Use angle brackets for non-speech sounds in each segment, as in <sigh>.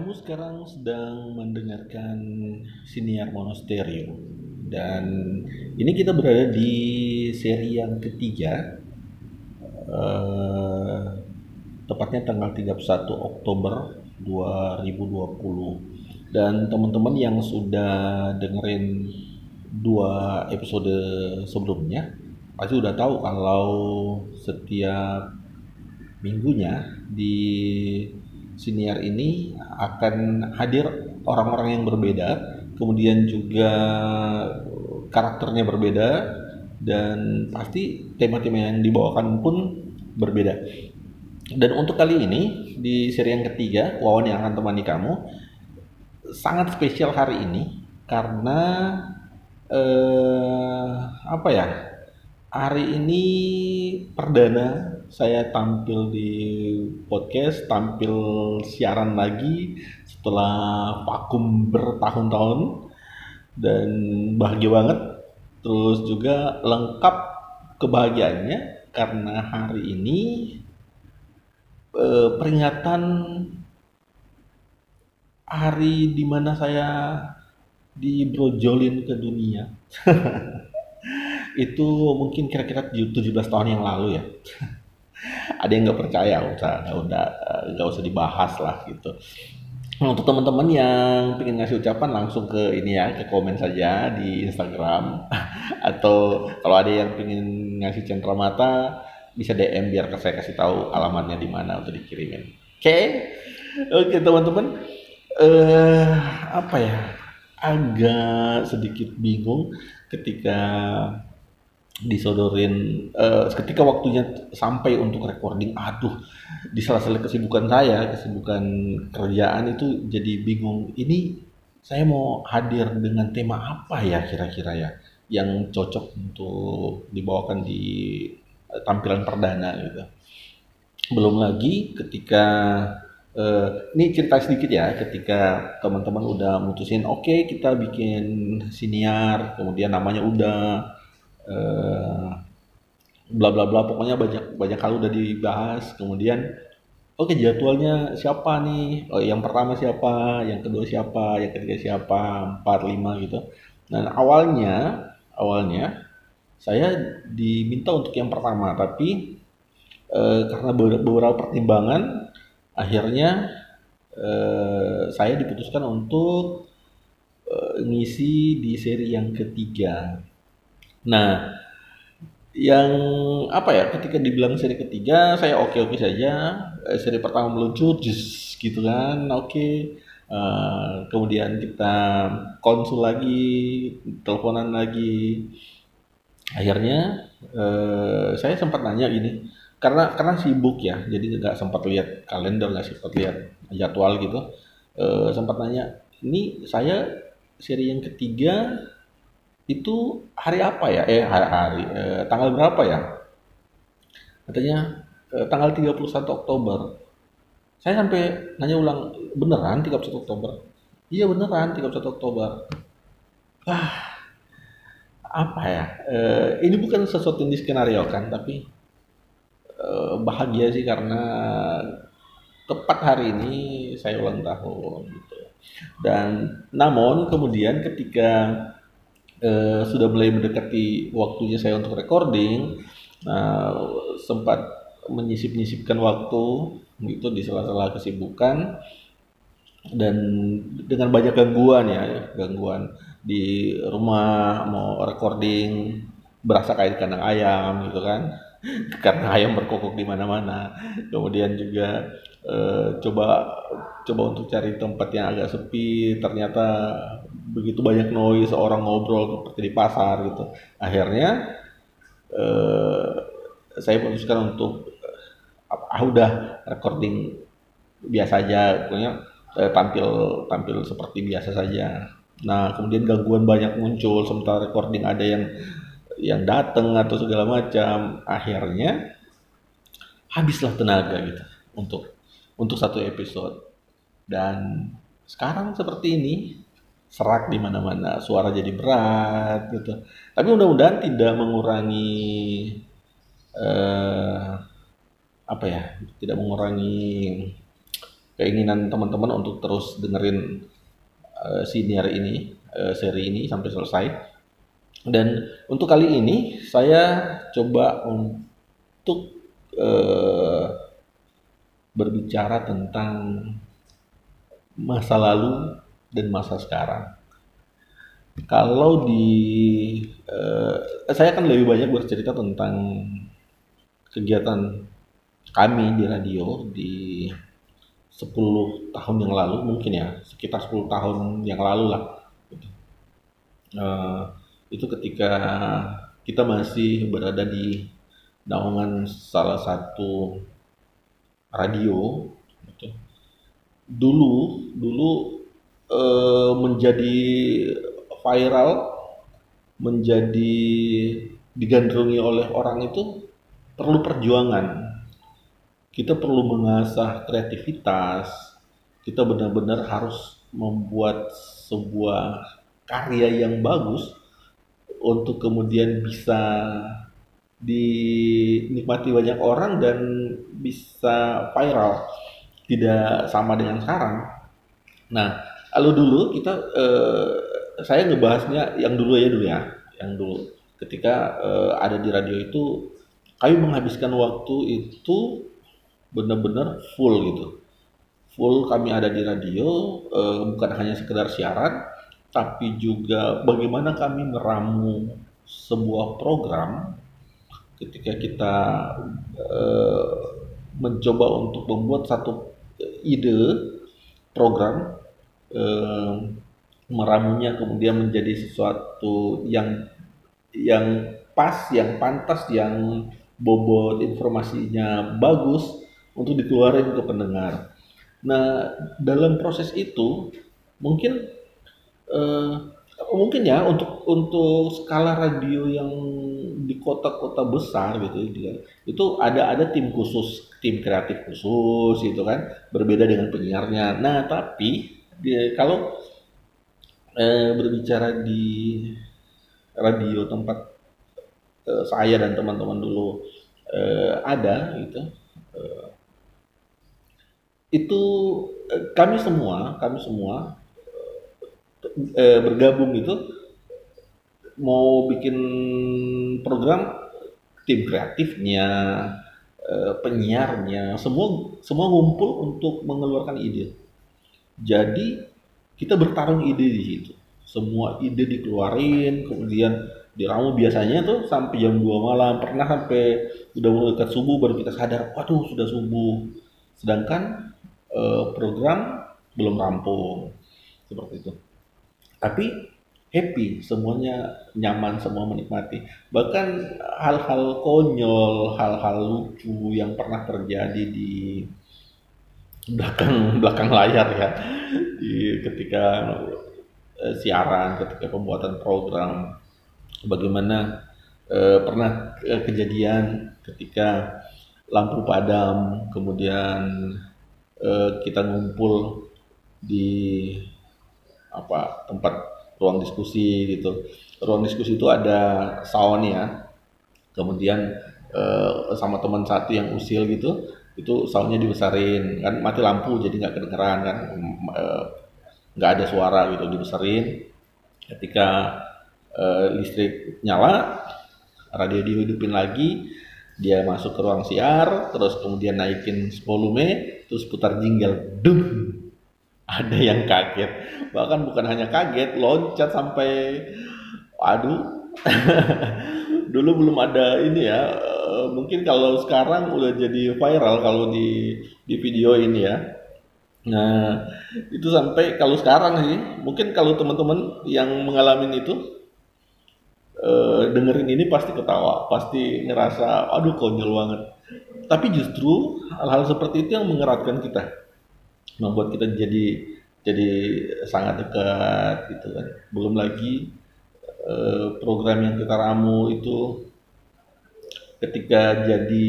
Kamu sekarang sedang mendengarkan Siniar Monasterio. Dan ini kita berada di seri yang ketiga eh, tepatnya tanggal 31 Oktober 2020 dan teman-teman yang sudah dengerin dua episode sebelumnya pasti udah tahu kalau setiap minggunya di siniar ini akan hadir orang-orang yang berbeda, kemudian juga karakternya berbeda dan pasti tema-tema yang dibawakan pun berbeda. Dan untuk kali ini di seri yang ketiga, Wawan yang akan temani kamu sangat spesial hari ini karena eh, apa ya? Hari ini perdana saya tampil di podcast, tampil siaran lagi setelah vakum bertahun-tahun dan bahagia banget. Terus juga lengkap kebahagiaannya karena hari ini eh, peringatan hari di mana saya dibrojolin ke dunia. <laughs> itu mungkin kira-kira 17 tahun yang lalu ya <laughs> ada yang nggak percaya usah udah nggak usah dibahas lah gitu Nah, untuk teman-teman yang ingin ngasih ucapan langsung ke ini ya, ke komen saja di Instagram <laughs> atau kalau ada yang ingin ngasih centra mata bisa DM biar saya kasih tahu alamatnya di mana untuk dikirimin. Oke, okay? oke okay, teman-teman, uh, apa ya, agak sedikit bingung ketika disodorin uh, ketika waktunya sampai untuk recording aduh di salah-salah kesibukan saya kesibukan kerjaan itu jadi bingung ini saya mau hadir dengan tema apa ya kira-kira ya yang cocok untuk dibawakan di uh, tampilan perdana gitu. Belum lagi ketika uh, ini cerita sedikit ya ketika teman-teman udah mutusin oke okay, kita bikin siniar kemudian namanya udah Eh, bla bla bla pokoknya banyak banyak hal udah dibahas. Kemudian oke okay, jadwalnya siapa nih? Oh yang pertama siapa? Yang kedua siapa? Yang ketiga siapa? Empat lima gitu. Dan awalnya awalnya saya diminta untuk yang pertama tapi eh, karena beberapa pertimbangan akhirnya eh, saya diputuskan untuk eh, ngisi di seri yang ketiga Nah, yang apa ya ketika dibilang seri ketiga saya oke oke saja. Eh, seri pertama meluncur just gitu kan oke. Okay. uh, eh, kemudian kita konsul lagi teleponan lagi. Akhirnya uh, saya sempat nanya gini karena karena sibuk ya jadi nggak sempat lihat kalender nggak sempat lihat jadwal gitu. Uh, sempat nanya ini saya seri yang ketiga itu hari apa ya? Eh hari, hari eh, tanggal berapa ya? Katanya eh, tanggal 31 Oktober. Saya sampai nanya ulang, beneran 31 Oktober? Iya beneran 31 Oktober. Ah, apa ya? Eh, ini bukan sesuatu yang skenario kan, tapi eh, bahagia sih karena tepat hari ini saya ulang tahun gitu. Dan namun kemudian ketika eh, sudah mulai mendekati waktunya saya untuk recording, nah, sempat menyisip-nyisipkan waktu gitu di sela-sela kesibukan. Dan dengan banyak gangguan ya, gangguan di rumah mau recording berasa kayak kandang ayam gitu kan. <laughs> Karena ayam berkokok di mana-mana. Kemudian juga eh, coba coba untuk cari tempat yang agak sepi. Ternyata begitu banyak noise orang ngobrol seperti di pasar gitu. Akhirnya eh, saya putuskan untuk ah udah recording biasa aja pokoknya eh, tampil tampil seperti biasa saja. Nah kemudian gangguan banyak muncul sementara recording ada yang yang datang atau segala macam. Akhirnya habislah tenaga gitu untuk untuk satu episode. Dan sekarang seperti ini serak di mana-mana, suara jadi berat gitu. Tapi mudah-mudahan tidak mengurangi eh, apa ya, tidak mengurangi keinginan teman-teman untuk terus dengerin uh, senior ini, uh, seri ini sampai selesai. Dan untuk kali ini saya coba untuk uh, berbicara tentang masa lalu dan masa sekarang. Kalau di uh, saya akan lebih banyak bercerita tentang kegiatan kami di radio di 10 tahun yang lalu mungkin ya sekitar 10 tahun yang lalu lah uh, itu ketika kita masih berada di naungan salah satu radio gitu. dulu dulu uh, menjadi viral menjadi digandrungi oleh orang itu perlu perjuangan. Kita perlu mengasah kreativitas. Kita benar-benar harus membuat sebuah karya yang bagus untuk kemudian bisa dinikmati banyak orang dan bisa viral. Tidak sama dengan sekarang. Nah, lalu dulu kita eh, saya ngebahasnya yang dulu ya dulu ya, yang dulu ketika eh, ada di radio itu kami menghabiskan waktu itu benar-benar full gitu. Full kami ada di radio eh, bukan hanya sekedar siaran tapi juga bagaimana kami meramu sebuah program ketika kita eh, mencoba untuk membuat satu ide program eh, meramunya kemudian menjadi sesuatu yang yang pas, yang pantas, yang bobot informasinya bagus untuk dikeluarin ke pendengar. Nah, dalam proses itu mungkin uh, mungkin ya untuk untuk skala radio yang di kota-kota besar gitu itu ada ada tim khusus, tim kreatif khusus gitu kan, berbeda dengan penyiarnya. Nah, tapi di, kalau uh, berbicara di radio tempat uh, saya dan teman-teman dulu uh, ada gitu uh, itu uh, kami semua kami semua uh, bergabung itu mau bikin program tim kreatifnya uh, penyiarnya semua semua ngumpul untuk mengeluarkan ide jadi kita bertarung ide di situ. Semua ide dikeluarin kemudian diramu biasanya tuh sampai jam 2 malam. Pernah sampai udah mulai dekat subuh baru kita sadar waduh sudah subuh. Sedangkan eh, program belum rampung. Seperti itu. Tapi happy semuanya nyaman semua menikmati. Bahkan hal-hal konyol hal-hal lucu yang pernah terjadi di belakang belakang layar ya di ketika eh, siaran ketika pembuatan program bagaimana eh, pernah eh, kejadian ketika lampu padam, kemudian eh, kita ngumpul di apa tempat ruang diskusi gitu. Ruang diskusi itu ada sound ya. Kemudian eh, sama teman satu yang usil gitu, itu soundnya dibesarin. Kan mati lampu jadi nggak kedengeran kan. Eh, nggak ada suara gitu dibesarin. Ketika uh, listrik nyala, radio dihidupin lagi, dia masuk ke ruang siar, terus kemudian naikin volume, terus putar jingle, dum, ada yang kaget, bahkan bukan hanya kaget, loncat sampai, aduh, <laughs> dulu belum ada ini ya, uh, mungkin kalau sekarang udah jadi viral kalau di di video ini ya. Nah, itu sampai kalau sekarang sih, mungkin kalau teman-teman yang mengalami itu uh, dengerin ini pasti ketawa, pasti ngerasa aduh konyol banget. Tapi justru hal-hal seperti itu yang mengeratkan kita, membuat kita jadi jadi sangat dekat gitu kan. Belum lagi uh, program yang kita ramu itu ketika jadi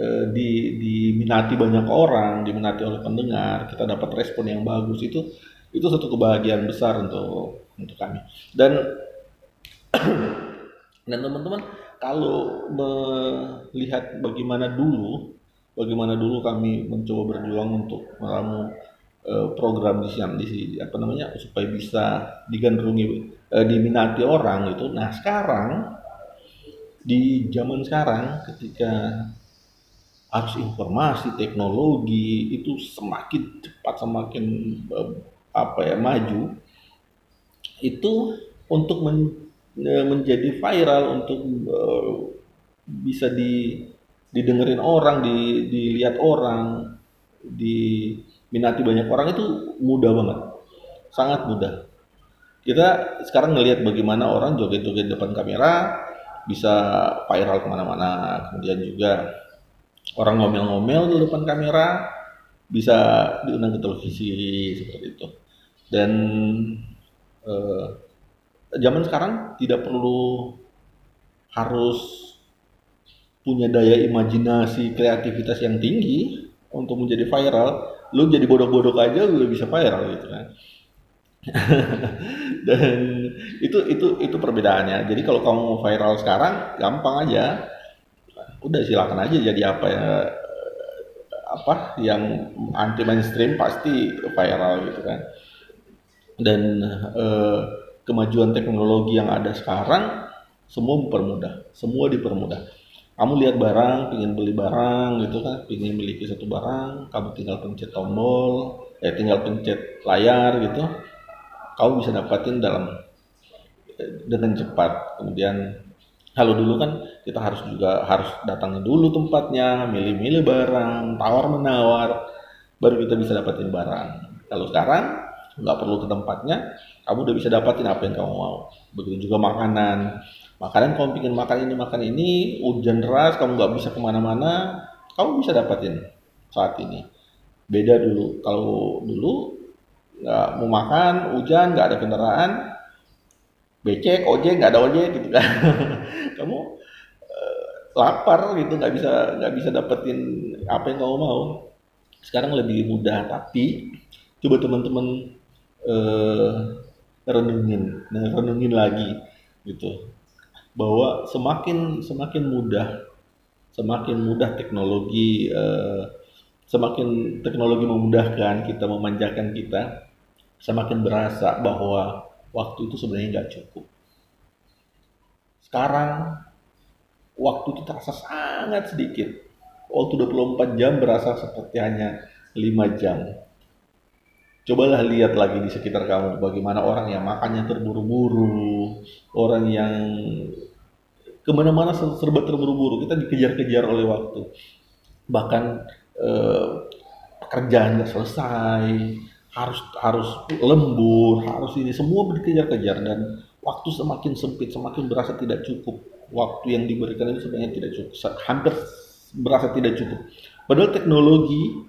uh, di diminati banyak orang, diminati oleh pendengar, kita dapat respon yang bagus itu itu satu kebahagiaan besar untuk untuk kami. Dan <clears throat> dan teman-teman kalau melihat bagaimana dulu bagaimana dulu kami mencoba berjuang untuk meramu uh, program di di apa namanya supaya bisa digandrungi uh, diminati orang gitu. Nah sekarang di zaman sekarang ketika arus informasi teknologi itu semakin cepat semakin uh, apa ya maju itu untuk men, menjadi viral untuk uh, bisa di didengerin orang, di, dilihat orang, diminati banyak orang itu mudah banget, sangat mudah. Kita sekarang ngelihat bagaimana orang joget-joget depan kamera bisa viral ke mana-mana, kemudian juga orang ngomel-ngomel di depan kamera bisa diundang ke televisi seperti itu. Dan eh, zaman sekarang tidak perlu harus punya daya imajinasi kreativitas yang tinggi untuk menjadi viral. Lu jadi bodoh-bodoh aja lu bisa viral gitu kan <laughs> dan itu itu itu perbedaannya. Jadi kalau kamu viral sekarang gampang aja. Udah silakan aja jadi apa ya apa yang anti mainstream pasti viral gitu kan. Dan eh, kemajuan teknologi yang ada sekarang semua mempermudah. Semua dipermudah. Kamu lihat barang, ingin beli barang gitu kan, ingin memiliki satu barang, kamu tinggal pencet tombol, eh tinggal pencet layar gitu, kamu bisa dapatin dalam dengan cepat. Kemudian kalau dulu kan kita harus juga harus datang dulu tempatnya, milih-milih barang, tawar menawar, baru kita bisa dapatin barang. Kalau sekarang nggak perlu ke tempatnya, kamu udah bisa dapatin apa yang kamu mau. Begitu juga makanan makanan kamu bikin makan ini makan ini hujan deras kamu nggak bisa ke mana-mana kamu bisa dapatin saat ini beda dulu kalau dulu nggak mau makan hujan nggak ada kendaraan. Becek ojek nggak ada ojek gitu kan. <laughs> Kamu uh, lapar gitu nggak bisa nggak bisa dapetin apa yang kamu mau. Sekarang lebih mudah tapi coba teman-teman uh, renungin renungin lagi gitu. Bahwa semakin semakin mudah semakin mudah teknologi eh, semakin teknologi memudahkan kita memanjakan kita semakin berasa bahwa waktu itu sebenarnya nggak cukup. Sekarang waktu itu terasa sangat sedikit. Waktu 24 jam berasa seperti hanya 5 jam. Cobalah lihat lagi di sekitar kamu bagaimana orang yang makannya terburu-buru orang yang ke mana-mana serba terburu-buru. Kita dikejar-kejar oleh waktu. Bahkan eh, pekerjaan nggak selesai harus harus lembur harus ini semua dikejar-kejar dan waktu semakin sempit semakin berasa tidak cukup waktu yang diberikan itu sebenarnya tidak cukup hampir berasa tidak cukup padahal teknologi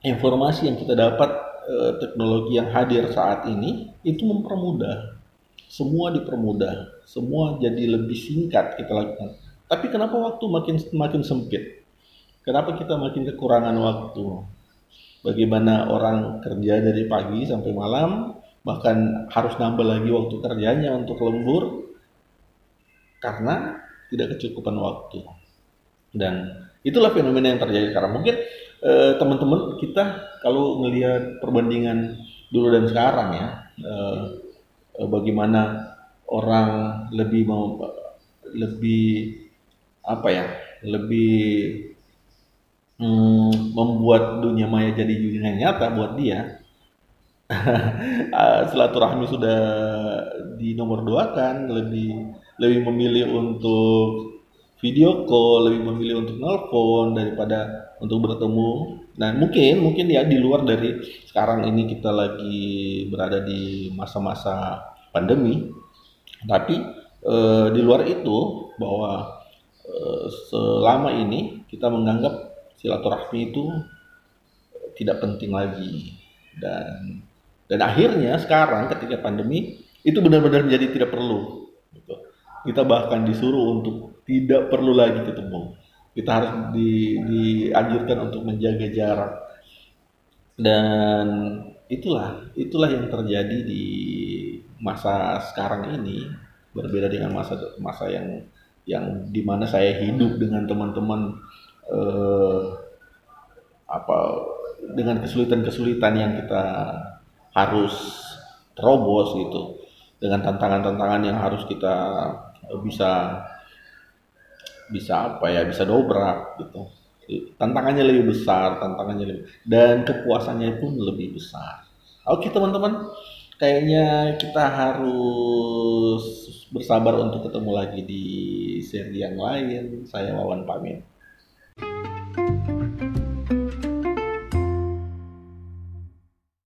informasi yang kita dapat eh, teknologi yang hadir saat ini itu mempermudah semua dipermudah, semua jadi lebih singkat kita lakukan. Tapi kenapa waktu makin makin sempit? Kenapa kita makin kekurangan waktu? Bagaimana orang kerja dari pagi sampai malam, bahkan harus nambah lagi waktu kerjanya untuk lembur karena tidak kecukupan waktu. Dan itulah fenomena yang terjadi sekarang. Mungkin eh, teman-teman kita kalau melihat perbandingan dulu dan sekarang ya, eh, Eh, bagaimana orang lebih mau lebih apa ya lebih hmm, membuat dunia maya jadi dunia nyata buat dia. <laughs> Ah, silaturahmi sudah di nomor dua kan lebih lebih memilih untuk video call lebih memilih untuk nelpon daripada untuk bertemu. Nah mungkin mungkin ya di luar dari sekarang ini kita lagi berada di masa-masa pandemi. Tapi e, di luar itu bahwa e, selama ini kita menganggap silaturahmi itu tidak penting lagi. Dan dan akhirnya sekarang ketika pandemi itu benar-benar menjadi tidak perlu gitu. kita bahkan disuruh untuk tidak perlu lagi ketemu. Kita harus di, dianjurkan untuk menjaga jarak. Dan itulah itulah yang terjadi di masa sekarang ini. Berbeda dengan masa masa yang yang di mana saya hidup dengan teman-teman eh, apa dengan kesulitan-kesulitan yang kita harus terobos gitu dengan tantangan-tantangan yang harus kita bisa bisa apa ya bisa dobrak gitu. Tantangannya lebih besar tantangannya lebih dan kepuasannya pun lebih besar. Oke teman-teman kayaknya kita harus bersabar untuk ketemu lagi di seri yang lain. Saya Wawan pamit thank you